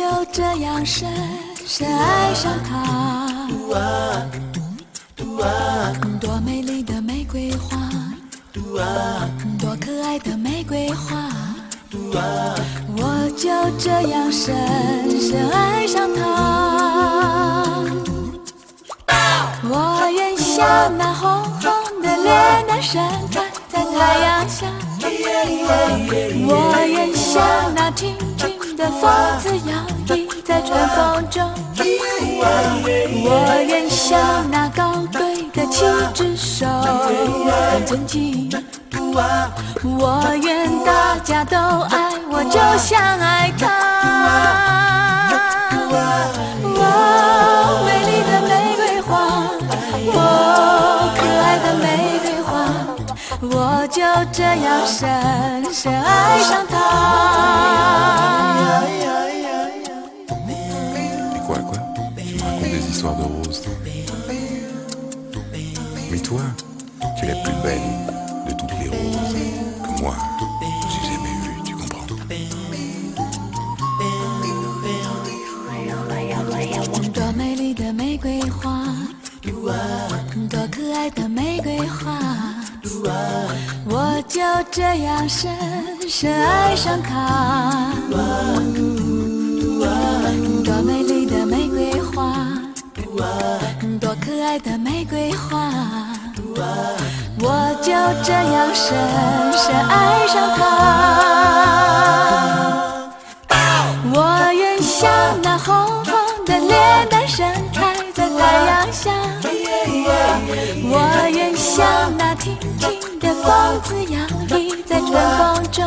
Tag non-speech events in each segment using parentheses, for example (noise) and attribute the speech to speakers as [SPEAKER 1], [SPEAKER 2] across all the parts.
[SPEAKER 1] 就这样深深爱上他，多美丽的玫瑰花，多可爱的玫瑰花，我就这样深深爱上他。我愿像那红红的脸蛋盛开在太阳下，我愿像那轻轻的风子摇曳。在春风中，我愿像那高贵的七只手，很尊敬。我愿大家都爱我，就像爱他。这样深深爱上她。 这样深深爱上他，多美丽的玫瑰花，多可爱的玫瑰花，我就这样深深爱上他。我愿像那红红的脸蛋盛开在太阳下，我愿像那轻轻的风子摇曳在春风中，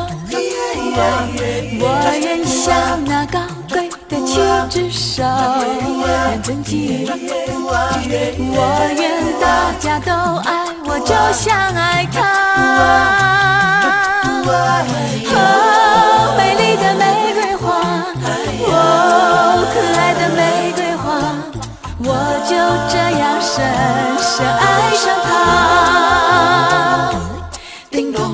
[SPEAKER 1] 我愿像那高贵的七只手，很尊敬。我愿大家都爱我，就像爱他。哦，美丽的玫瑰花，哦，可爱的玫瑰花，我就这样深深爱上他。
[SPEAKER 2] 叮咚。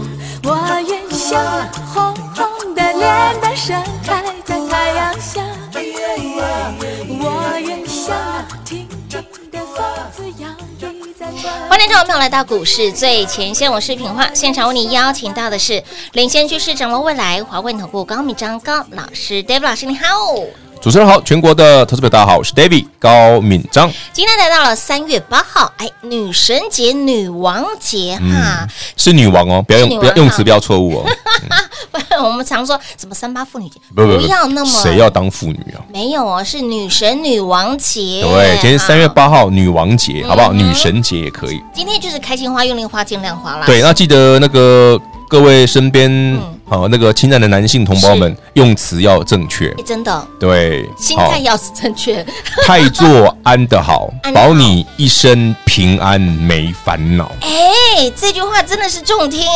[SPEAKER 2] 欢迎听众朋友来到股市最前线，我是品化，现场为你邀请到的是领先趋势、掌握未来华为投顾高敏章高老师，David 老师，你好。
[SPEAKER 3] 主持人好，全国的投资者大家好，我是 David 高敏章。
[SPEAKER 2] 今天来到了三月八号，哎，女神节、女王节哈、嗯，
[SPEAKER 3] 是女王哦，不要用不要用词不要错误哦。(laughs)
[SPEAKER 2] 不然我们常说什么三八妇女节，不，要那么
[SPEAKER 3] 谁要当妇女啊？
[SPEAKER 2] 没有哦，是女神女王节。
[SPEAKER 3] 对，今天三月八号女王节，好不好？嗯、女神节也可以。
[SPEAKER 2] 今天就是开心花、用力花、尽量花啦。
[SPEAKER 3] 对，那记得那个各位身边。嗯好，那个亲爱的男性同胞们，用词要正确，
[SPEAKER 2] 真的，
[SPEAKER 3] 对，
[SPEAKER 2] 心态要是正确，
[SPEAKER 3] 太座 (laughs) 安得好，保你一生平安没烦恼。
[SPEAKER 2] 哎，这句话真的是中听，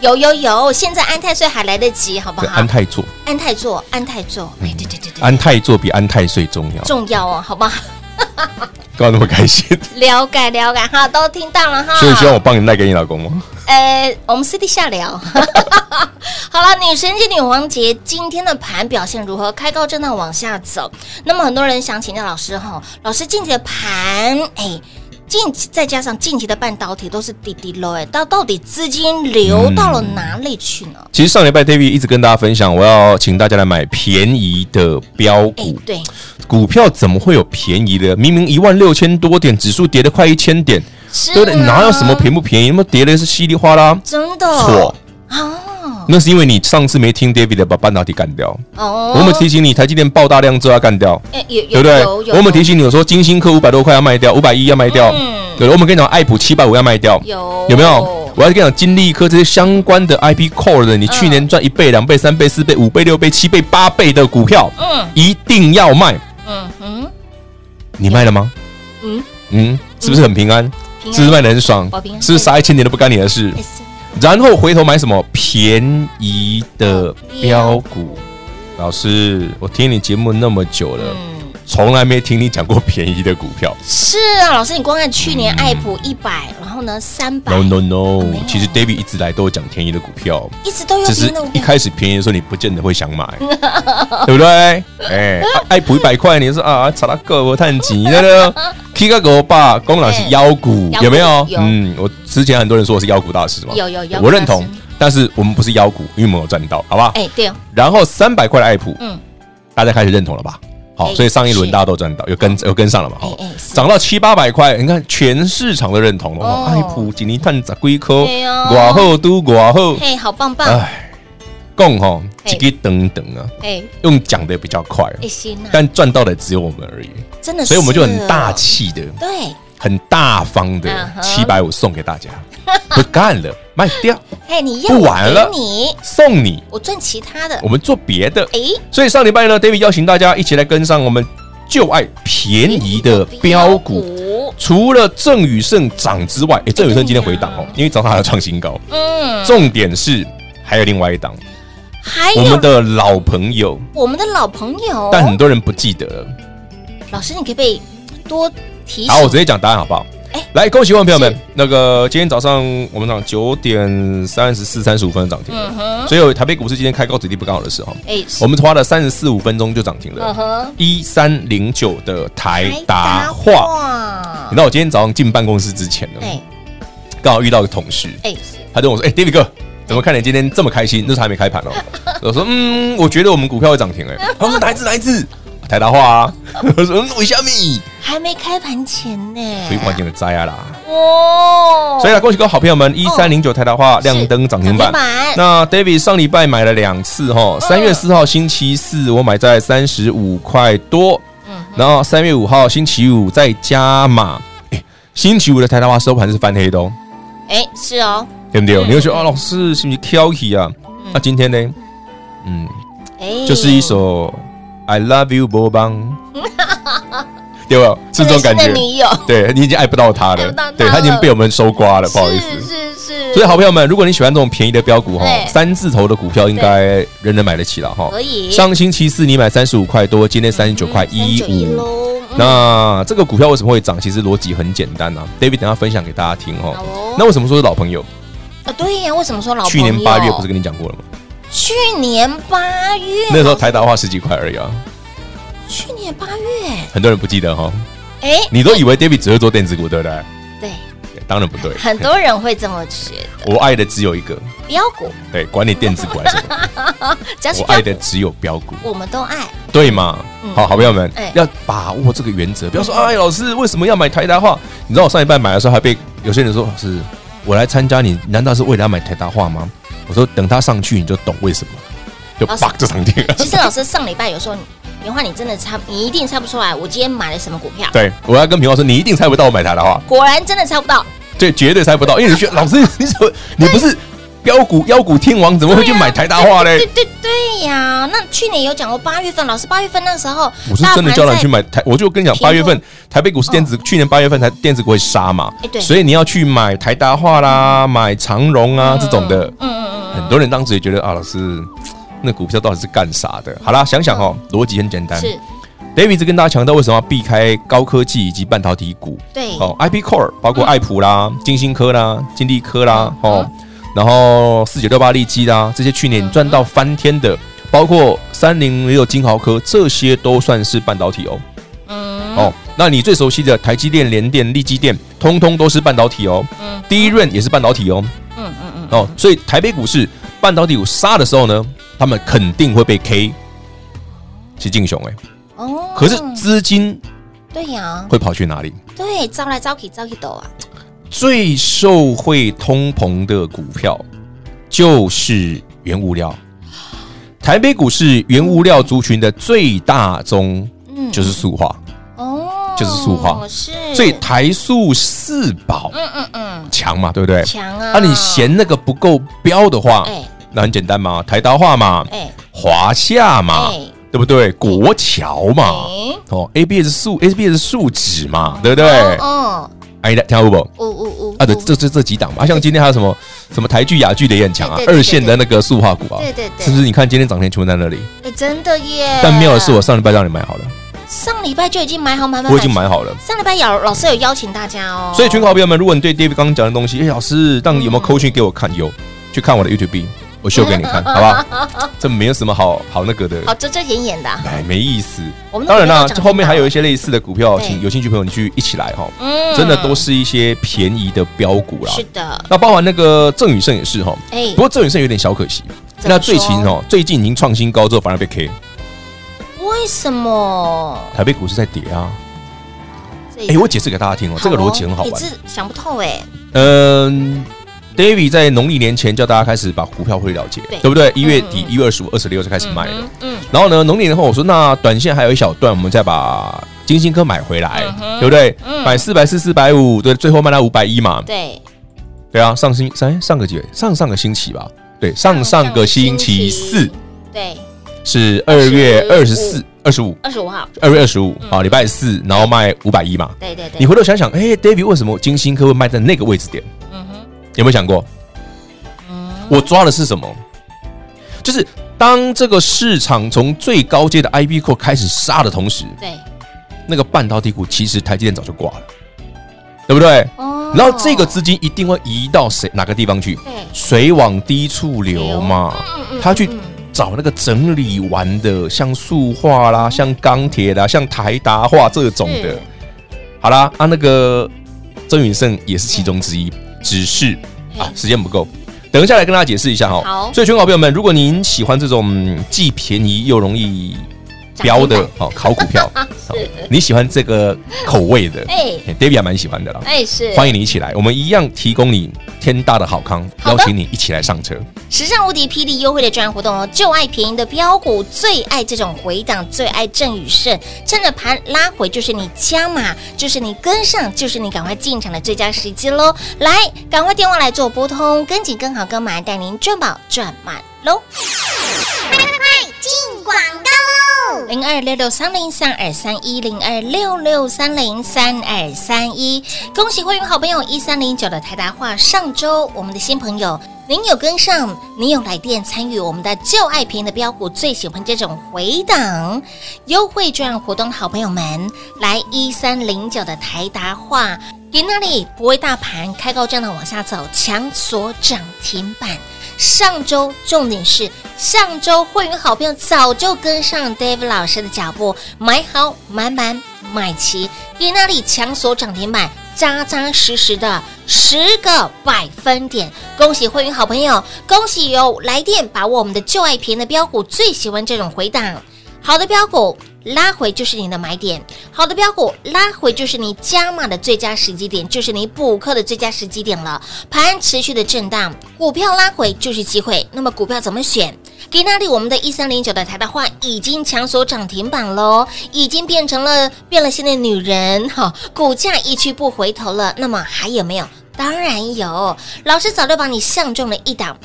[SPEAKER 2] 有有有，现在安太岁还来得及，好不好？
[SPEAKER 3] 安太座，
[SPEAKER 2] 安太座，安太座，哎，对对对对，
[SPEAKER 3] 安太座比安太岁重要，
[SPEAKER 2] 重要哦，好不好？
[SPEAKER 3] 干嘛那么开心？(laughs)
[SPEAKER 2] 了解了解，哈，都听到了哈。
[SPEAKER 3] 所以希望我帮你带给你老公吗？
[SPEAKER 2] 呃，我们私底下聊。(laughs) 好了，女神节、女王节，今天的盘表现如何？开高震荡往下走。那么很多人想请教老师哈，老师近期的盘，哎，近期再加上近期的半导体都是滴滴落，哎，到到底资金流到了哪里去呢？嗯、
[SPEAKER 3] 其实上礼拜 David 一直跟大家分享，我要请大家来买便宜的标股。
[SPEAKER 2] 对，
[SPEAKER 3] 股票怎么会有便宜的？明明一万六千多点，指数跌了快一千点。对的，哪有什么便不便宜？那么跌的是稀里哗啦，
[SPEAKER 2] 真的
[SPEAKER 3] 错
[SPEAKER 2] 啊！
[SPEAKER 3] 那是因为你上次没听 David 的把半导体干掉。
[SPEAKER 2] 哦，
[SPEAKER 3] 我们提醒你，台积电爆大量之后要干掉，对不
[SPEAKER 2] 对？
[SPEAKER 3] 我们提醒你，有说金星科五百多块要卖掉，五百一要卖掉。
[SPEAKER 2] 嗯
[SPEAKER 3] 对，我们跟你讲，爱普七百五要卖掉，
[SPEAKER 2] 有
[SPEAKER 3] 有没有？我要跟你讲，金利科这些相关的 IP Core 的，你去年赚一倍、两倍、三倍、四倍、五倍、六倍、七倍、八倍的股票，
[SPEAKER 2] 嗯
[SPEAKER 3] 一定要卖。
[SPEAKER 2] 嗯嗯
[SPEAKER 3] 你卖了吗？
[SPEAKER 2] 嗯，
[SPEAKER 3] 嗯，是不是很平安？是不是卖的很爽是不是杀一千年都不干你的事？然后回头买什么便宜的标股？老师，我听你节目那么久了，
[SPEAKER 2] 嗯。
[SPEAKER 3] 从来没听你讲过便宜的股票。
[SPEAKER 2] 是啊，老师，你光看去年爱普一百，然后呢三百
[SPEAKER 3] No No No，
[SPEAKER 2] 没有
[SPEAKER 3] 其实 David 一直来都有讲便宜的股票，
[SPEAKER 2] 一直都有
[SPEAKER 3] 只是一开始便宜的时候你不见得会想买，(laughs) 对不对？哎，啊爱普一百块，你说啊，查拉够我探几那个 K (laughs) 个狗爸，公老是妖股有没有？
[SPEAKER 2] 有。
[SPEAKER 3] 嗯，我之前很多人说我是妖股大师嘛，
[SPEAKER 2] 有有妖股大师
[SPEAKER 3] 我认同，但是我们不是妖股，因为我们有赚到，好不好？
[SPEAKER 2] 哎对。哦，
[SPEAKER 3] 然后三百块的爱普，
[SPEAKER 2] 嗯。
[SPEAKER 3] 大家开始认同了吧？所以上一
[SPEAKER 2] 轮
[SPEAKER 3] 大家都赚到，有跟有跟上了嘛？好。涨到七八百块，你看全市场都认同了。
[SPEAKER 2] 哦。
[SPEAKER 3] 爱普锦尼探十几颗，
[SPEAKER 2] 哎呦
[SPEAKER 3] 外好都外好。
[SPEAKER 2] 嘿，好棒棒，
[SPEAKER 3] 哎，共吼，
[SPEAKER 2] 嘿。
[SPEAKER 3] 一个等等啊，
[SPEAKER 2] 哎
[SPEAKER 3] 用讲的比较快，但赚到的只有我们而已，
[SPEAKER 2] 真的，
[SPEAKER 3] 所以我们就很大，气的、
[SPEAKER 2] 对，
[SPEAKER 3] 很大方的七百五送给大家，(laughs) 不干了，卖掉，
[SPEAKER 2] 嘿，你要
[SPEAKER 3] 不玩了。
[SPEAKER 2] 你，
[SPEAKER 3] 送你，
[SPEAKER 2] 我赚其他的。
[SPEAKER 3] 我，们做别的。
[SPEAKER 2] 哎，
[SPEAKER 3] 所以上礼拜呢，David 邀请大家一起来跟上我们就爱便宜的标股。除了郑宇盛涨之外，哎，郑宇盛今天回档哦，因为早上还要创新高。
[SPEAKER 2] 嗯，
[SPEAKER 3] 重点是还有另外一档，
[SPEAKER 2] 还有？
[SPEAKER 3] 我们的老朋友，
[SPEAKER 2] 我们的老朋友，
[SPEAKER 3] 但很多人不记得了。
[SPEAKER 2] 老师，你可不可以多提醒？
[SPEAKER 3] 好，我直接讲答案好不好？
[SPEAKER 2] 哎
[SPEAKER 3] 来，恭喜我们朋友
[SPEAKER 2] 们！
[SPEAKER 3] 那个今天早上我们讲九点三十四、三十五分涨停所以台北股市今天开高止跌不刚好的时候，
[SPEAKER 2] 哎，
[SPEAKER 3] 我们花了三十四五分钟就涨停
[SPEAKER 2] 嗯
[SPEAKER 3] 了。一三零九的台
[SPEAKER 2] 台
[SPEAKER 3] 达化，你知道我今天早上进办公室之前呢，
[SPEAKER 2] 哎
[SPEAKER 3] 刚好遇到一个同事，
[SPEAKER 2] 哎，
[SPEAKER 3] 他跟我说：“哎，David 哥，怎么看你今天这么开心？那时候还没开盘哦。”我说：“嗯，我觉得我们股票会涨停。”哎，他说：“哪一支？哪一支？台达化啊。”我说：“嗯，为什么？
[SPEAKER 2] 还没开盘前呢，
[SPEAKER 3] 所以关键的灾啊啦。
[SPEAKER 2] 哦，
[SPEAKER 3] 所以啊，恭喜各位好朋友们，一三零九台达化亮灯涨停板。那 David 上礼拜买了两次哈，三月四号星期四我买在三十五块多，
[SPEAKER 2] 嗯
[SPEAKER 3] 然后三月五号星期五再加码。哎，星期五的台达化收盘是翻黑的哦，
[SPEAKER 2] 哎，是哦，
[SPEAKER 3] 对不对？
[SPEAKER 2] 嗯
[SPEAKER 3] 你会觉得哦，老师是不是挑剔啊？那今天呢？嗯，
[SPEAKER 2] 哎，
[SPEAKER 3] 就是一首 I Love You 波邦，对吧？是这种感觉。
[SPEAKER 2] 新的女友，
[SPEAKER 3] 对你已经爱不到他了
[SPEAKER 2] 对他
[SPEAKER 3] 已经被我们收刮了，不好意思。
[SPEAKER 2] 是是是，
[SPEAKER 3] 所以，好朋友们，如果你喜欢这种便宜的标股哈，三字头的股票应该人人买得起了哈。
[SPEAKER 2] 可以
[SPEAKER 3] 上星期四你买三十五块多，今天三十九块一五。那这个股票为什么会涨？其实逻辑很简单啊。David 等下分享给大家听哈。那为什么说是老朋友？
[SPEAKER 2] 啊，对呀，为什么说老朋友？
[SPEAKER 3] 去年八月不是跟你讲过了吗？
[SPEAKER 2] 去年八月，
[SPEAKER 3] 那时候台达化十几块而已啊，
[SPEAKER 2] 去年八月，
[SPEAKER 3] 很多人不记得哈。
[SPEAKER 2] 哎，
[SPEAKER 3] 你都以为 David 只会做电子股，对不对？
[SPEAKER 2] 对，
[SPEAKER 3] 对当然不对。
[SPEAKER 2] 很多人会这么觉得。
[SPEAKER 3] 我爱的只有一个，
[SPEAKER 2] 标股，
[SPEAKER 3] 对，管你电子股还是什
[SPEAKER 2] 么，(laughs)
[SPEAKER 3] 我
[SPEAKER 2] 爱，
[SPEAKER 3] 的只有标股。
[SPEAKER 2] 我们都爱。
[SPEAKER 3] 对嘛？
[SPEAKER 2] 嗯
[SPEAKER 3] 好好朋友们
[SPEAKER 2] 哎，
[SPEAKER 3] 要把握这个原则，不要说哎，老师为什么要买台达化？你知道我上一半买的时候，还被有些人说老师，我来参加你，难道是为了要买台达化吗？我说等他上去你就懂为什么，就
[SPEAKER 2] 老师
[SPEAKER 3] 叭就涨停了。
[SPEAKER 2] 其实老师上礼拜有时候，棉花你真的猜，你一定猜不出来，我今天买了什么股票。
[SPEAKER 3] 对，我要跟平花说，你一定猜不到我买台达化，
[SPEAKER 2] 果然真的猜不到。
[SPEAKER 3] 对，绝对猜不到，因为你觉得老师你怎么你不是标股妖股天王，怎么会去买台达化嘞
[SPEAKER 2] 对？对对呀，那去年有讲过八月份，老师八月份那时候，
[SPEAKER 3] 我是真的叫你去买。台，我就跟你
[SPEAKER 2] 讲，
[SPEAKER 3] 八月份台北股市电子，去年八月份台电子股会杀嘛所以你要去买台达化啦，买长荣啊这种的，
[SPEAKER 2] 嗯嗯嗯
[SPEAKER 3] 很多人当时也觉得啊，老师那股票到底是干啥的？好啦，想想哦，逻辑很简单
[SPEAKER 2] 嗯，。是
[SPEAKER 3] David 一直跟大家强调，为什么要避开高科技以及半导体股？
[SPEAKER 2] 对，
[SPEAKER 3] 哦，IP Core 包括爱普啦、金星科啦、金利科啦，哦，然后四九六八利基啦，这些去年赚到翻天的，包括三零六金豪科，这些都算是半导体哦。
[SPEAKER 2] 嗯，
[SPEAKER 3] 哦，那你最熟悉的台积电、联电、力积电，通通都是半导体哦。
[SPEAKER 2] 嗯
[SPEAKER 3] 第一润也是半导体哦。
[SPEAKER 2] 嗯嗯嗯，
[SPEAKER 3] 哦，所以台北股市半导体股杀的时候呢，他们肯定会被 K，是敬雄哎。
[SPEAKER 2] 哦，
[SPEAKER 3] 可是资金
[SPEAKER 2] 对呀，
[SPEAKER 3] 会跑去哪里？
[SPEAKER 2] 对，招来招去招去斗啊，
[SPEAKER 3] 最受惠通膨的股票就是原物料。台北股市原物料族群的最大宗，就是塑化，
[SPEAKER 2] 哦，
[SPEAKER 3] 就是塑化，
[SPEAKER 2] 是，
[SPEAKER 3] 所以台塑四宝，
[SPEAKER 2] 嗯嗯嗯，
[SPEAKER 3] 强嘛，对不对？
[SPEAKER 2] 强啊！
[SPEAKER 3] 那你嫌那个不够标的话，
[SPEAKER 2] 哎，
[SPEAKER 3] 那很简单嘛，台达化嘛，
[SPEAKER 2] 哎，
[SPEAKER 3] 华夏嘛，对不对？国桥嘛，哦，ABS 树，ABS 树脂嘛，对不对？
[SPEAKER 2] 哦。
[SPEAKER 3] 哎，听到不？呜
[SPEAKER 2] 呜呜
[SPEAKER 3] 啊，对，这这这几档嘛，像今天还有什么什么台剧、雅剧的也很强啊，二线的那个塑化股啊，
[SPEAKER 2] 对对对，
[SPEAKER 3] 是不是？你看今天涨停全部在那里，
[SPEAKER 2] 哎，真的耶！
[SPEAKER 3] 但妙的是，我上礼拜让你买好了，
[SPEAKER 2] 上礼拜就已经买好买满，
[SPEAKER 3] 我已经买好了。
[SPEAKER 2] 上礼拜有老师有邀请大家哦，
[SPEAKER 3] 所以全国好朋友们，如果你对 David 刚刚讲的东西，哎，老师，当你有没有扣讯给我看？有，去看我的 YouTube。我秀给你看，好不好？(laughs) 这没有什么好好那个的，
[SPEAKER 2] 好遮遮掩掩的，
[SPEAKER 3] 哎，没意思。当然啦，这后面还有一些类似的股票，请有兴趣朋友你去一起来哈。嗯，真的都是一些便宜的标股啦。
[SPEAKER 2] 是的，
[SPEAKER 3] 那包含那个郑宇盛也是哈。哎，不过郑宇盛有点小可惜，那最近哦，最近已经创新高之后反而被 K。
[SPEAKER 2] 为什么？
[SPEAKER 3] 台北股市在跌啊。哎，我解释给大家听哦，这个逻辑很好玩。
[SPEAKER 2] 是想不透哎。
[SPEAKER 3] 嗯。David 在农历年前叫大家开始把股票会了结，对不对？一月底一月二十五、二十六就开始卖了。嗯，然后呢，农历年后我说那短线还有一小段，我们再把金星科买回来，对不对？买四百四、四百五，对，最后卖到五百一嘛。对，对啊，上星上上个几月？上上个星期吧？对，上上个星期四，对，是二月二十四、二十五、
[SPEAKER 2] 二十五号，
[SPEAKER 3] 二月二十五好，礼拜四，然后卖五百一嘛。
[SPEAKER 2] 对对对，
[SPEAKER 3] 你回头想想，哎，David 为什么金星科会卖在那个位置点？有没有想过？我抓的是什么？就是当这个市场从最高阶的 IB Core 开始杀的同时，对，那个半导体股其实台积电早就挂了，对不对？哦。然后这个资金一定会移到谁哪个地方去？对，水往低处流嘛。他去找那个整理完的，像塑化啦，像钢铁啦，像台达化这种的。好啦，啊，那个曾允胜也是其中之一。只是啊，时间不够，等一下来跟大家解释一下哈。好，所以全国朋友们，如果您喜欢这种既便宜又容易标的 (laughs) 哦，考股票，(laughs) 你喜欢这个口味的，哎，David 还蛮喜欢的啦，哎，是，欢迎你一起来，我们一样提供你天大的好康，邀请你一起来上车。
[SPEAKER 2] 时尚无敌霹雳优惠的专案活动哦，就爱便宜的标股，最爱这种回档，最爱郑宇胜，趁着盘拉回就是你加码，就是你跟上，就是你赶快进场的最佳时机喽！来，赶快电话来做拨通，跟紧跟好跟满，带您赚饱赚满喽！快快进广告喽！零二六六三零三二三一零二六六三零三二三一，恭喜会员好朋友一三零九的台达化，上周我们的新朋友。您有跟上，您有来电参与我们的旧爱平的标股，最喜欢这种回档优惠券活动好朋友们，来一三零九的台达化，给那里不为大盘开高震荡往下走，强锁涨停板。上周重点是上周会员好朋友早就跟上 David 老师的脚步，买好买满买齐，给那里强锁涨停板。扎扎实实的十个百分点，恭喜会员好朋友，恭喜有来电把握我们的旧爱便宜的标股，最喜欢这种回档，好的标股拉回就是你的买点，好的标股拉回就是你加码的最佳时机点，就是你补课的最佳时机点了。盘持续的震荡，股票拉回就是机会，那么股票怎么选？给那里，我们的一三零九的台达化已经抢锁涨停板喽，已经变成了变了心的女人哈，股价一去不回头了。那么还有没有？当然有，老师早就帮你相中了一档，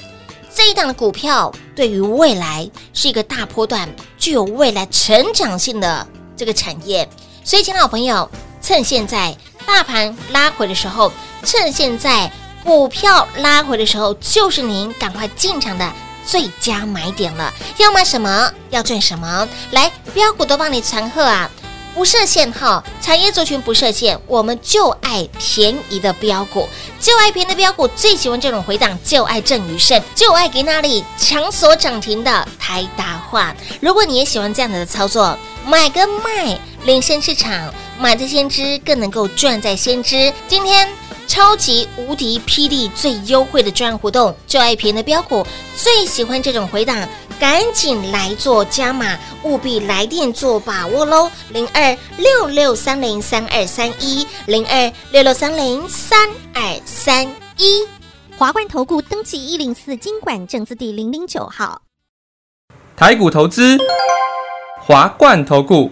[SPEAKER 2] 这一档的股票对于未来是一个大波段、具有未来成长性的这个产业。所以，亲爱的好朋友，趁现在大盘拉回的时候，趁现在股票拉回的时候，就是您赶快进场的。最佳买点了，要买什么要赚什么，来标股都帮你传贺啊，不设限哈，产业族群不设限，我们就爱便宜的标股，就爱便宜的标股，最喜欢这种回档，就爱郑宇盛，就爱给那里强锁涨停的台达化。如果你也喜欢这样的操作，买跟卖领先市场，买在先知更能够赚在先知。今天。超级无敌霹雳最优惠的专案活动，就爱便宜的标股，最喜欢这种回档，赶紧来做加码，务必来电做把握喽！零二六六三零三二三一，零二六六三零三二三一。
[SPEAKER 4] 华冠投顾登记一零四经管证字第零零九号。
[SPEAKER 5] 台股投资，华冠投顾。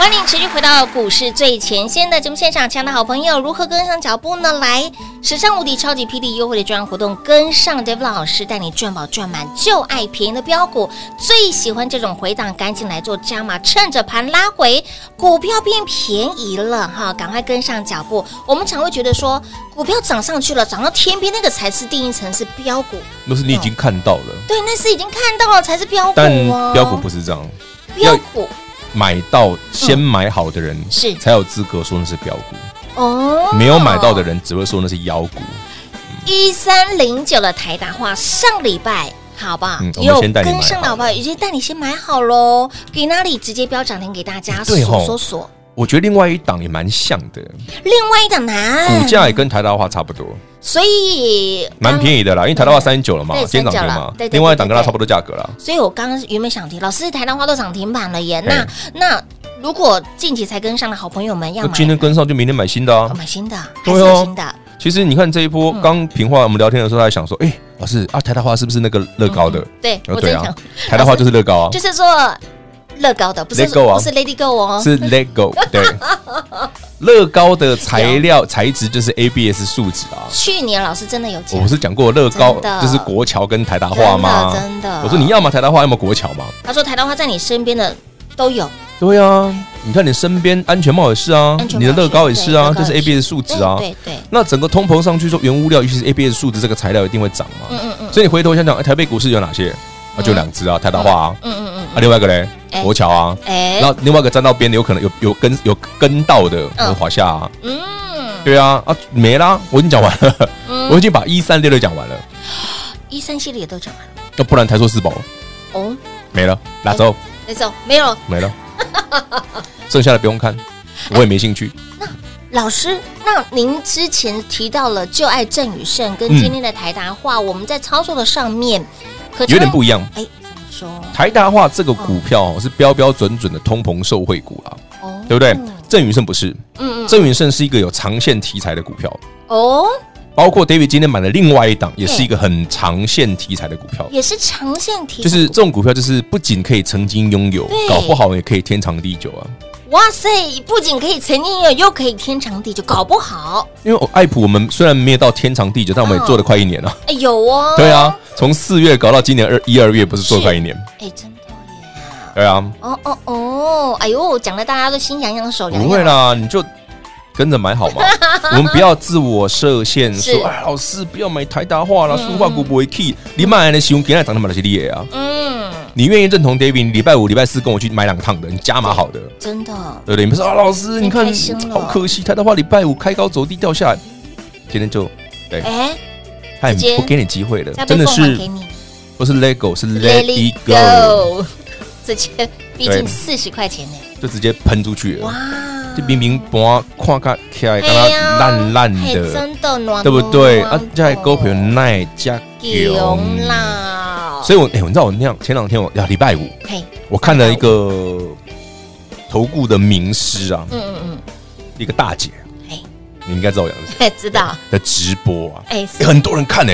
[SPEAKER 2] 欢迎持续回到股市最前线的节目现场，亲爱的好朋友，如何跟上脚步呢？来，史上无敌超级霹雳优惠的专案活动，跟上 David 老师带你赚饱赚满，就爱便宜的标股，最喜欢这种回档，赶紧来做加码，趁着盘拉回，股票变便宜了哈，赶快跟上脚步。我们常会觉得说，股票涨上去了，涨到天边那个才是定义成是标股，
[SPEAKER 3] 那是你已经看到了，
[SPEAKER 2] 对，那是已经看到了才是标股，
[SPEAKER 3] 但标股不是这样，
[SPEAKER 2] 标股。
[SPEAKER 3] 买到先买好的人是才有资格说那是标股哦，没有买到的人只会说那是妖股。
[SPEAKER 2] 一三零九的台达话上礼拜好不好？
[SPEAKER 3] 嗯，我们先带你
[SPEAKER 2] 跟上好不好？已经带你先买好喽，给那里直接标涨停给大家锁锁锁。
[SPEAKER 3] 我觉得另外一档也蛮像的，
[SPEAKER 2] 另外一档呢，
[SPEAKER 3] 股价也跟台达化差不多。
[SPEAKER 2] 所以
[SPEAKER 3] 蛮便宜的啦，因为台达化三十九了嘛，今天涨停嘛，另外一档跟它差不多价格啦。
[SPEAKER 2] 所以我刚刚原本想提，老师台达化都涨停板了耶。那那如果近期才跟上的好朋友们要买，
[SPEAKER 3] 今天跟上就明天买新的啊，
[SPEAKER 2] 买新的，
[SPEAKER 3] 对哦，新的。其实你看这一波刚平话，我们聊天的时候还想说，哎，老师啊，台达化是不是那个乐高的？
[SPEAKER 2] 对，
[SPEAKER 3] 对啊，台达化就是乐高啊，(laughs)
[SPEAKER 2] 就是说乐高的，不是不是 Lady Go 哦，
[SPEAKER 3] 是 Lego (laughs) 对。乐高的材料材质就是 ABS 树脂啊。
[SPEAKER 2] 去年老师真的有讲，
[SPEAKER 3] 我不是讲过乐高就是国桥跟台达化吗？
[SPEAKER 2] 真的，
[SPEAKER 3] 我说你要么台达化，要么国桥嘛。
[SPEAKER 2] 他说台达化在你身边的都有。
[SPEAKER 3] 对啊，你看你身边安全帽也是啊，你的乐高也是啊，就是 ABS 树脂啊。
[SPEAKER 2] 对对。那
[SPEAKER 3] 整个通膨上去说原物料，尤其是 ABS 树脂这个材料一定会涨嘛。嗯嗯嗯。所以你回头想想，台北股市有哪些？啊，就两只啊，台达化啊。嗯嗯嗯。啊，另外一个嘞？国桥啊，然后另外一个站到边的有可能有有跟有跟到的华夏啊，嗯，对啊啊没啦，我已经讲完了，(laughs) 我已经把一三六六讲完了，
[SPEAKER 2] 一三系列都讲完了，
[SPEAKER 3] 那不然台塑四宝。哦。没了，拿走？
[SPEAKER 2] 哪走？没有。
[SPEAKER 3] 没了，(laughs) 剩下的不用看，我也没兴趣。
[SPEAKER 2] 那老师，那您之前提到了就爱郑宇盛跟今天的台达话，我们在操作的上面
[SPEAKER 3] 有点不一样，哎。台达化这个股票是标标准准的通膨受惠股啊，哦，对不对？郑云盛不是，嗯嗯，郑云盛是一个有长线题材的股票。哦，包括 David 今天买的另外一档，也是一个很长线题材的股票，
[SPEAKER 2] 也是长线题材，
[SPEAKER 3] 就是这种股票，就是不仅可以曾经拥有，搞不好也可以天长地久啊。
[SPEAKER 2] 哇塞，不仅可以曾经有，又可以天长地久，搞不好。
[SPEAKER 3] 因为爱普我们虽然没有到天长地久，但我们也做了快一年了。
[SPEAKER 2] 哎，有哦。
[SPEAKER 3] 对啊，从四月搞到今年二一二月，不是做快一年？
[SPEAKER 2] 哎，真的耶。
[SPEAKER 3] 对啊。
[SPEAKER 2] 哦哦哦，哎呦，讲的大家都心痒痒，手痒。
[SPEAKER 3] 不会啦，你就跟着买好吗？(laughs) 我们不要自我设限，说哎，老师不要买台达化了，塑化股不会 key，你买的熊给他涨那么那些厉害啊？嗯。你愿意认同 David？礼拜五、礼拜四跟我去买两趟的，你加码好的，
[SPEAKER 2] 真的，
[SPEAKER 3] 对不对？你们说啊，老师，你看，好可惜，他的话礼拜五开高走低掉下来，今天就对，哎，他也不给你机会了，真的是，不是 Lego，是 Let It Go，
[SPEAKER 2] 直接逼
[SPEAKER 3] 对。
[SPEAKER 2] 近四十块钱呢。
[SPEAKER 3] 就直接喷出去了。
[SPEAKER 2] 哇，
[SPEAKER 3] 就明明盘看看起来，跟
[SPEAKER 2] 嘿呀。
[SPEAKER 3] 它烂烂
[SPEAKER 2] 嘿
[SPEAKER 3] 的，
[SPEAKER 2] 真的暖，
[SPEAKER 3] 对不对？啊
[SPEAKER 2] 暖，
[SPEAKER 3] 这还股票耐加
[SPEAKER 2] 熊啦，
[SPEAKER 3] 所以我哎、你知道我那样前两天我呀礼拜五
[SPEAKER 2] 嘿，
[SPEAKER 3] 我看了一个投顾的名师啊，
[SPEAKER 2] 嗯嗯嗯。
[SPEAKER 3] 一个大姐，
[SPEAKER 2] 嘿。
[SPEAKER 3] 你应该知道我讲的是谁。
[SPEAKER 2] 嗯，(laughs) 知道，
[SPEAKER 3] 的直播啊，
[SPEAKER 2] 哎，
[SPEAKER 3] 欸很多人看呢、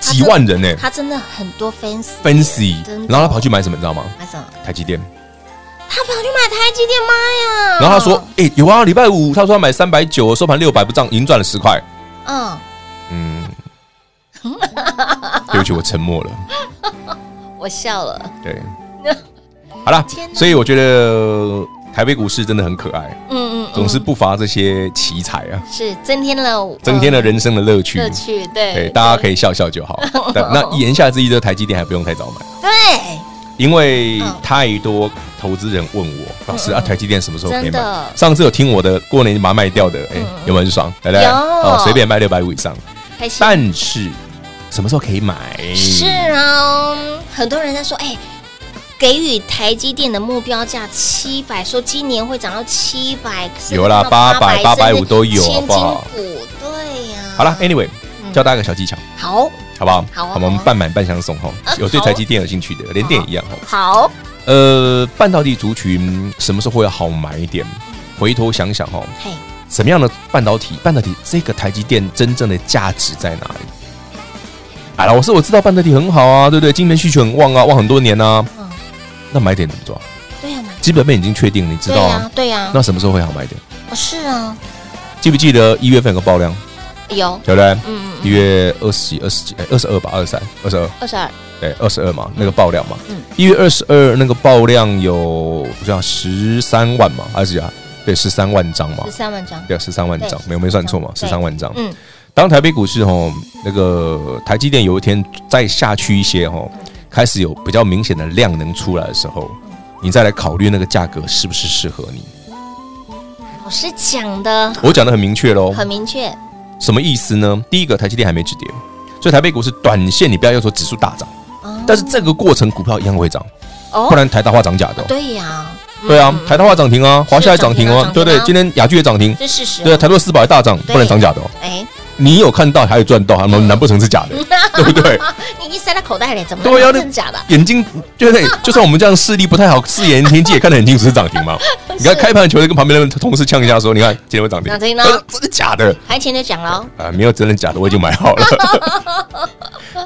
[SPEAKER 3] 几万人呢、
[SPEAKER 2] 他真的很多 fans
[SPEAKER 3] fancy，然后他跑去买什么，你知道吗？
[SPEAKER 2] 买什么？
[SPEAKER 3] 台积电。
[SPEAKER 2] 他跑去买台积电，妈呀！
[SPEAKER 3] 然后他说：“哎、有啊，礼拜五他说他买三百九，收盘六百，不涨，已经赚了十块。
[SPEAKER 2] 嗯，
[SPEAKER 3] 嗯，(laughs) (laughs) 对不起，我沉默了。(laughs)
[SPEAKER 2] 我笑了，
[SPEAKER 3] 对，好啦
[SPEAKER 2] 天，哪。
[SPEAKER 3] 所以我觉得台北股市真的很可爱，
[SPEAKER 2] 嗯嗯，
[SPEAKER 3] 总是不乏这些奇才啊，
[SPEAKER 2] 是增添了
[SPEAKER 3] 增添了人生的乐趣。
[SPEAKER 2] 乐趣，对
[SPEAKER 3] 对，大家可以笑笑就好。对。那言下之意，这台积电还不用太早买，
[SPEAKER 2] 对，
[SPEAKER 3] 因为
[SPEAKER 2] 嗯。
[SPEAKER 3] 太多投资人问我，老师啊，台积电什么时候可以
[SPEAKER 2] 买？
[SPEAKER 3] 上次有听我的过年把它卖掉的，哎，有没有很爽？来
[SPEAKER 2] 来，
[SPEAKER 3] 哦，随便卖六百五以上。但是什么时候可以买？
[SPEAKER 2] 是啊，很多人在说，哎，给予台积电的目标价七百，说今年会涨到七百，
[SPEAKER 3] 有啦八百、八百五都有好不好
[SPEAKER 2] 对呀。
[SPEAKER 3] 好了，Anyway，教大家个小技巧，
[SPEAKER 2] 好，
[SPEAKER 3] 好不好？
[SPEAKER 2] 好啊
[SPEAKER 3] 我们半买半相送哈
[SPEAKER 2] 啊。
[SPEAKER 3] 有对台积电有兴趣的，连电也一样哈。
[SPEAKER 2] 好，
[SPEAKER 3] 呃，半导体族群什么时候会好买一点？回头想想哈，
[SPEAKER 2] 嘿，
[SPEAKER 3] 什么样的半导体？半导体这个台积电真正的价值在哪里？哎，老师，我知道半导体很好啊，对不对？今年需求很旺啊，旺很多年啊。
[SPEAKER 2] 嗯，
[SPEAKER 3] 那买点怎么做？
[SPEAKER 2] 对呀，买，
[SPEAKER 3] 基本面已经确定，你知道啊
[SPEAKER 2] 对呀。，
[SPEAKER 3] 那什么时候会好买点？
[SPEAKER 2] 哦是啊，
[SPEAKER 3] 记不记得一月份有个爆量，
[SPEAKER 2] 有，
[SPEAKER 3] 对不对？
[SPEAKER 2] 嗯
[SPEAKER 3] 一月二十几、二十几、哎，二十二吧，二十三、二十二，
[SPEAKER 2] 二十二，
[SPEAKER 3] 对，二十二嘛，那个爆量嘛。
[SPEAKER 2] 嗯
[SPEAKER 3] 一月二十二那个爆量有我想十三万嘛，还是啊？对，十三万张嘛
[SPEAKER 2] 十，三万张，
[SPEAKER 3] 对，十三万
[SPEAKER 2] 张，
[SPEAKER 3] 没有没算错嘛，十三万张。
[SPEAKER 2] 嗯，
[SPEAKER 3] 当台北股市吼那个台积电有一天再下去一些吼，开始有比较明显的量能出来的时候，你再来考虑那个价格是不是适合你。
[SPEAKER 2] 老师讲的
[SPEAKER 3] 我讲的很明确喽，
[SPEAKER 2] 很明确，
[SPEAKER 3] 什么意思呢？第一个，台积电还没止跌，所以台北股市短线你不要要求指数大涨，
[SPEAKER 2] 哦。
[SPEAKER 3] 但是这个过程股票一样会涨，
[SPEAKER 2] 哦。
[SPEAKER 3] 不然台大化涨假的。哦。
[SPEAKER 2] 对呀，
[SPEAKER 3] 对啊，
[SPEAKER 2] 嗯。
[SPEAKER 3] 台大化涨停啊，华夏也涨停哦对不
[SPEAKER 2] 对？
[SPEAKER 3] 今天雅居也涨停，
[SPEAKER 2] 这是事实啊，
[SPEAKER 3] 对啊，台积四宝也大涨，不能涨假的哦。
[SPEAKER 2] 哎，
[SPEAKER 3] 你有看到还有赚到，还难不成是假的？(laughs) 对不对？
[SPEAKER 2] 你已经塞在口袋里，怎么
[SPEAKER 3] 对呀，
[SPEAKER 2] 那真假的？
[SPEAKER 3] 眼睛对不对？(laughs) 就算我们这样视力不太好，视眼听机也看得很清楚是涨停嘛。(laughs) 你看开盘球就跟旁边的同事呛一下说：“你看今天会涨停。”
[SPEAKER 2] 涨停呢
[SPEAKER 3] 呃真的假的？
[SPEAKER 2] 还前就讲了哦，
[SPEAKER 3] 啊，没有真的假的，我已经买好了。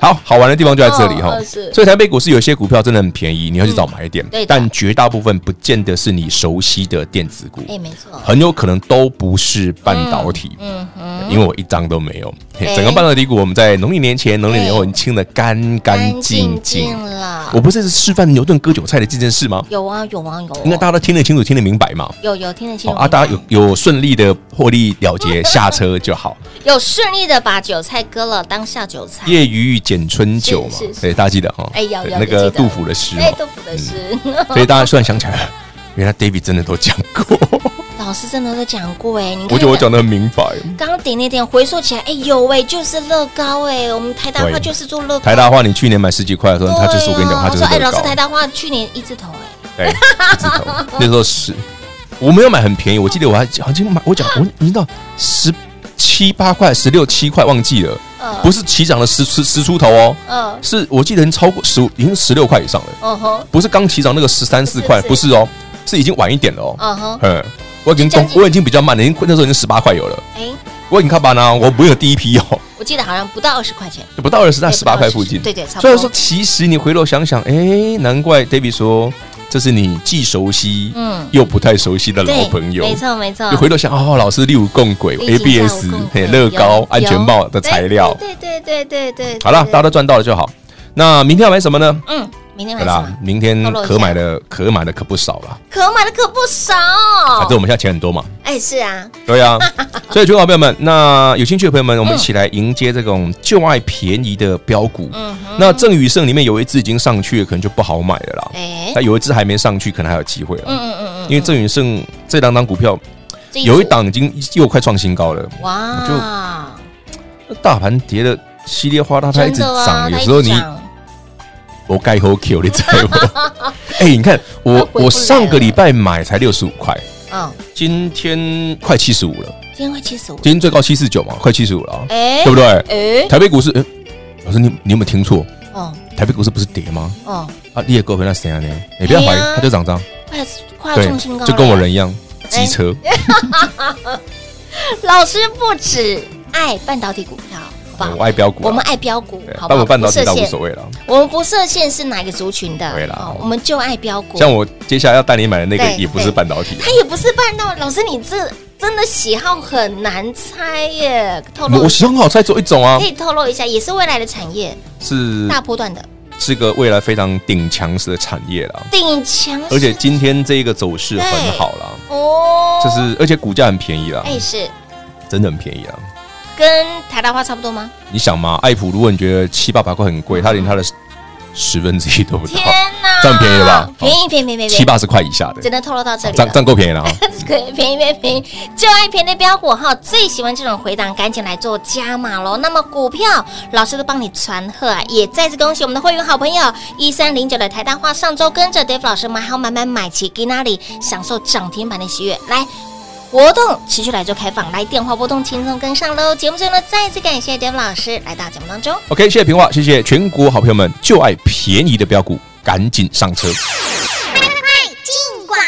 [SPEAKER 3] 好好玩的地方就在这里哈
[SPEAKER 2] 哦，
[SPEAKER 3] 所以台北股市有些股票真的很便宜，你要去找买
[SPEAKER 2] 点对，
[SPEAKER 3] 但绝大部分不见得是你熟悉的电子股，
[SPEAKER 2] 哎，没错，
[SPEAKER 3] 很有可能都不是半导体。
[SPEAKER 2] 嗯嗯，
[SPEAKER 3] 因为我一张都没有，整个半导体股我们在农历年前、农历年后已经清的干干净净。
[SPEAKER 2] 了
[SPEAKER 3] 我。不是示范牛顿割韭菜的这件事吗？
[SPEAKER 2] 有啊有啊有啊，
[SPEAKER 3] 应该大家都听得清楚、听得明白嘛。
[SPEAKER 2] 有有听得清楚
[SPEAKER 3] 好啊，大家有有顺利的获利了结，下车就好。(laughs)
[SPEAKER 2] 有顺利的把韭菜割了，当下韭菜。
[SPEAKER 3] 夜雨剪春酒嘛对，大家记得哈。
[SPEAKER 2] 哎有有
[SPEAKER 3] 那个杜甫的诗
[SPEAKER 2] 哎，
[SPEAKER 3] 嘛，
[SPEAKER 2] 豆腐的诗，
[SPEAKER 3] 所以大家突然想起来了，(laughs) 原来 David 真的都讲过，
[SPEAKER 2] 老师真的都讲过哎，你看
[SPEAKER 3] 我觉得我讲的很明白。
[SPEAKER 2] 刚刚点那点回溯起来，哎有哎，就是乐高哎，我们台大化就是做乐高。
[SPEAKER 3] 台大化，你去年买十几块的时候，他就是我跟你讲，他就
[SPEAKER 2] 说哎，老师，台大化去年一字头哎，
[SPEAKER 3] 对，一字头，那时候是我没有买很便宜，我记得我还好像买，我讲 (laughs) 我你知道十七八块、十六七块忘记了，
[SPEAKER 2] 嗯
[SPEAKER 3] 不是起涨了十十十出头哦，
[SPEAKER 2] 嗯
[SPEAKER 3] 是我记得已经超过十五，已经十六块以上了，
[SPEAKER 2] 嗯哼。
[SPEAKER 3] 不是刚起涨那个十三四
[SPEAKER 2] 块，
[SPEAKER 3] 不是哦，是已经晚一点了哦。
[SPEAKER 2] 嗯哼，
[SPEAKER 3] 嗯，我已经
[SPEAKER 2] 将近
[SPEAKER 3] 我已经比较慢了，已经那时候已经十八块有了，
[SPEAKER 2] 哎，
[SPEAKER 3] 我已经看吧呢，我不有第一批哦，
[SPEAKER 2] 我记得好像不到二十块钱，
[SPEAKER 3] 不到二十，在十八块附近。
[SPEAKER 2] 对对，差不多。
[SPEAKER 3] 所以说，其实你回头想想，哎，难怪 David 说这是你既熟悉
[SPEAKER 2] 嗯
[SPEAKER 3] 又不太熟悉的老朋友。
[SPEAKER 2] 没错没错。
[SPEAKER 3] 你回头想，哦，老师例如共
[SPEAKER 2] 轨、
[SPEAKER 3] ABS、嘿
[SPEAKER 2] 轨
[SPEAKER 3] 乐高、安全帽的材料。
[SPEAKER 2] 对对对对对对。
[SPEAKER 3] 好了，大家都赚到了就好。那明天要买什么呢？
[SPEAKER 2] 嗯，明天买
[SPEAKER 3] 对啦？，明天可买的可买的可不少了。
[SPEAKER 2] 可买的可不少。
[SPEAKER 3] 反正我们现在钱很多嘛。
[SPEAKER 2] 哎，是啊，
[SPEAKER 3] 对啊，(laughs) 所以，全国好朋友们，那有兴趣的朋友们，我们一起来迎接这种就爱便宜的标股。
[SPEAKER 2] 嗯，
[SPEAKER 3] 那正宇盛里面有一只已经上去了，可能就不好买了啦。
[SPEAKER 2] 哎，
[SPEAKER 3] 那有一只还没上去，可能还有机会了。
[SPEAKER 2] 嗯嗯嗯嗯，
[SPEAKER 3] 因为正宇盛这两档股票有一档已经又快创新高了，
[SPEAKER 2] 哇，就
[SPEAKER 3] 大盘跌的稀里哗啦，它一直涨，有时候你我盖好 Q，你知道吗？(laughs) 哎，你看我我上个礼拜买才六十五块，嗯，今天快七十五了，
[SPEAKER 2] 今天快七十五，
[SPEAKER 3] 今天最高七四九嘛，快七十五了，
[SPEAKER 2] 哎，
[SPEAKER 3] 对不对？哎，台北股市，哎，老师你你有没有听错？哦，台北股市不是跌吗？哦，啊，你也够会那谁啊？你你不要怀疑，它就涨涨，
[SPEAKER 2] 快快创新高，
[SPEAKER 3] 就跟我人一样，机车。(laughs)
[SPEAKER 2] 老师不止爱半导体股票。
[SPEAKER 3] 我爱标股，
[SPEAKER 2] 我们爱标股，好
[SPEAKER 3] 吧？半导体倒无所谓了。
[SPEAKER 2] 我们不设限是哪个族群的，对了，我们就爱标股。
[SPEAKER 3] 像我接下来要带你买的那个也不是半导体，
[SPEAKER 2] 它也不是半导。老师，你这真的喜好很难猜耶！透露，
[SPEAKER 3] 我喜好很好猜，只有一种啊。
[SPEAKER 2] 可以透露一下，也是未来的产业，
[SPEAKER 3] 是
[SPEAKER 2] 大波段的，
[SPEAKER 3] 是个未来非常顶强势的产业了。
[SPEAKER 2] 顶强，
[SPEAKER 3] 而且今天这一个走势很好了哦，就是而且股价很便宜了，
[SPEAKER 2] 哎，是，
[SPEAKER 3] 真的很便宜啊。
[SPEAKER 2] 跟台大化差不多吗？
[SPEAKER 3] 你想嘛，爱普如果你觉得七八百块很贵，它连它的十分之一都不到，
[SPEAKER 2] 天哪，
[SPEAKER 3] 这样便宜了吧？
[SPEAKER 2] 便宜便宜便宜，
[SPEAKER 3] 七八十块以下的，
[SPEAKER 2] 只能透露到这里，
[SPEAKER 3] 这样够便宜了啊！
[SPEAKER 2] 可以便宜便宜便宜，就爱便宜的标股哈，最喜欢这种回档，赶紧来做加码喽！那么股票老师都帮你传贺啊，也再次恭喜我们的会员好朋友一三零九的台大化，上周跟着 Dave 老师买好买买买齐，给那里享受涨停板的喜悦，来。活动持续来做开放，来电话拨通，轻松跟上喽。节目最后呢，再次感谢 David 老师来到节目当中。
[SPEAKER 3] OK，谢谢平话，谢谢全国好朋友们，就爱便宜的标股，赶紧上车。
[SPEAKER 1] 快快进广！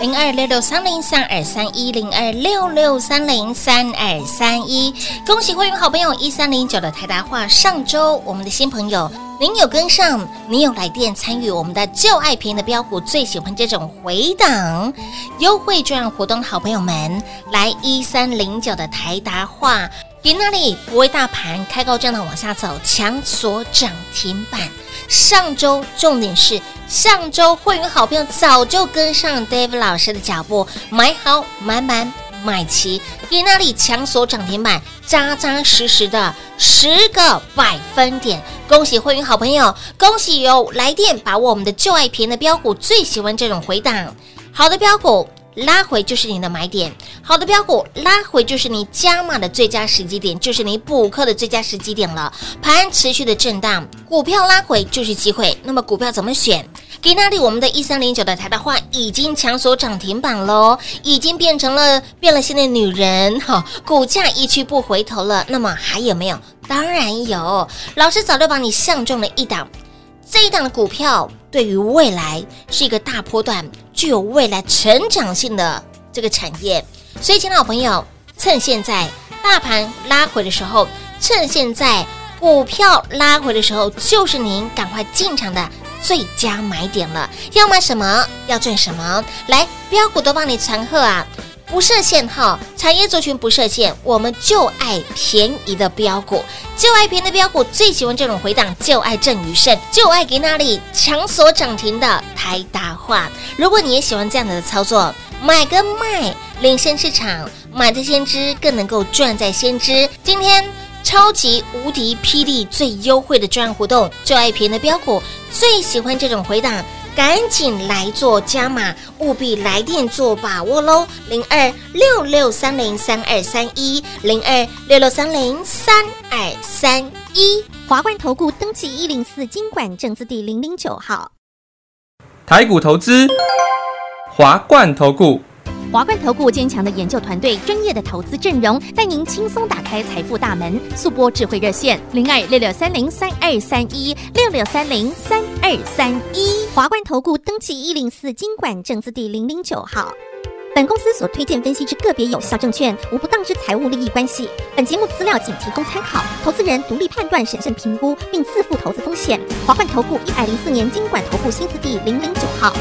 [SPEAKER 2] 零二六六三零三二三一零二六六三零三二三一，恭喜会员好朋友一三零九的台达化，上周我们的新朋友。您有跟上，您有来电参与我们的旧爱便宜的标股，最喜欢这种回档优惠券活动好朋友们，来一三零九的台达化，给那里不为大盘开高震荡往下走，强锁涨停板。上周重点是上周会员好朋友早就跟上 David 老师的脚步，买好买满。买齐，给那里强锁涨停板，扎扎实实的十个百分点。恭喜会员好朋友，恭喜有来电把握我们的旧爱便宜的标股，最喜欢这种回档，好的标股。拉回就是你的买点，好的标股拉回就是你加码的最佳时机点，就是你补课的最佳时机点了。盘持续的震荡，股票拉回就是机会。那么股票怎么选？给那里我们的一三零九的台的话已经强锁涨停板喽，已经变成了变了心的女人哈，股价一去不回头了。那么还有没有？当然有，老师早就把你相中了一档。这一档的股票对于未来是一个大波段，具有未来成长性的这个产业，所以，亲爱的朋友，趁现在大盘拉回的时候，趁现在股票拉回的时候，就是您赶快进场的最佳买点了。要买什么？要赚什么？来，标股都帮你传贺啊！不设限哈，产业族群不设限，我们就爱便宜的标股，就爱便宜的标股，最喜欢这种回档，就爱郑宇胜，就爱给那里强锁涨停的台达化。如果你也喜欢这样的操作，买跟卖领先市场，买在先知更能够赚在先知。今天超级无敌霹雳最优惠的专案活动，就爱便宜的标股，最喜欢这种回档。赶紧来做加码，务必来电做把握喽！零二六六三零三二三一，零二六六三零三二三一。
[SPEAKER 4] 华冠投顾登记一零四金管证字第零零九号。
[SPEAKER 5] 台股投资，华冠投顾。
[SPEAKER 4] 华冠投顾坚强的研究团队，专业的投资阵容，带您轻松打开财富大门。速拨智慧热线零二六六三零三二三一六六三零三二三一。华冠投顾登记一零四金管证字第零零九号。本公司所推荐分析之个别有效证券，无不当之财务利益关系。本节目资料仅提供参考，投资人独立判断、审慎评估，并自负投资风险。华冠投顾一百零四年金管投顾新字第零零九号。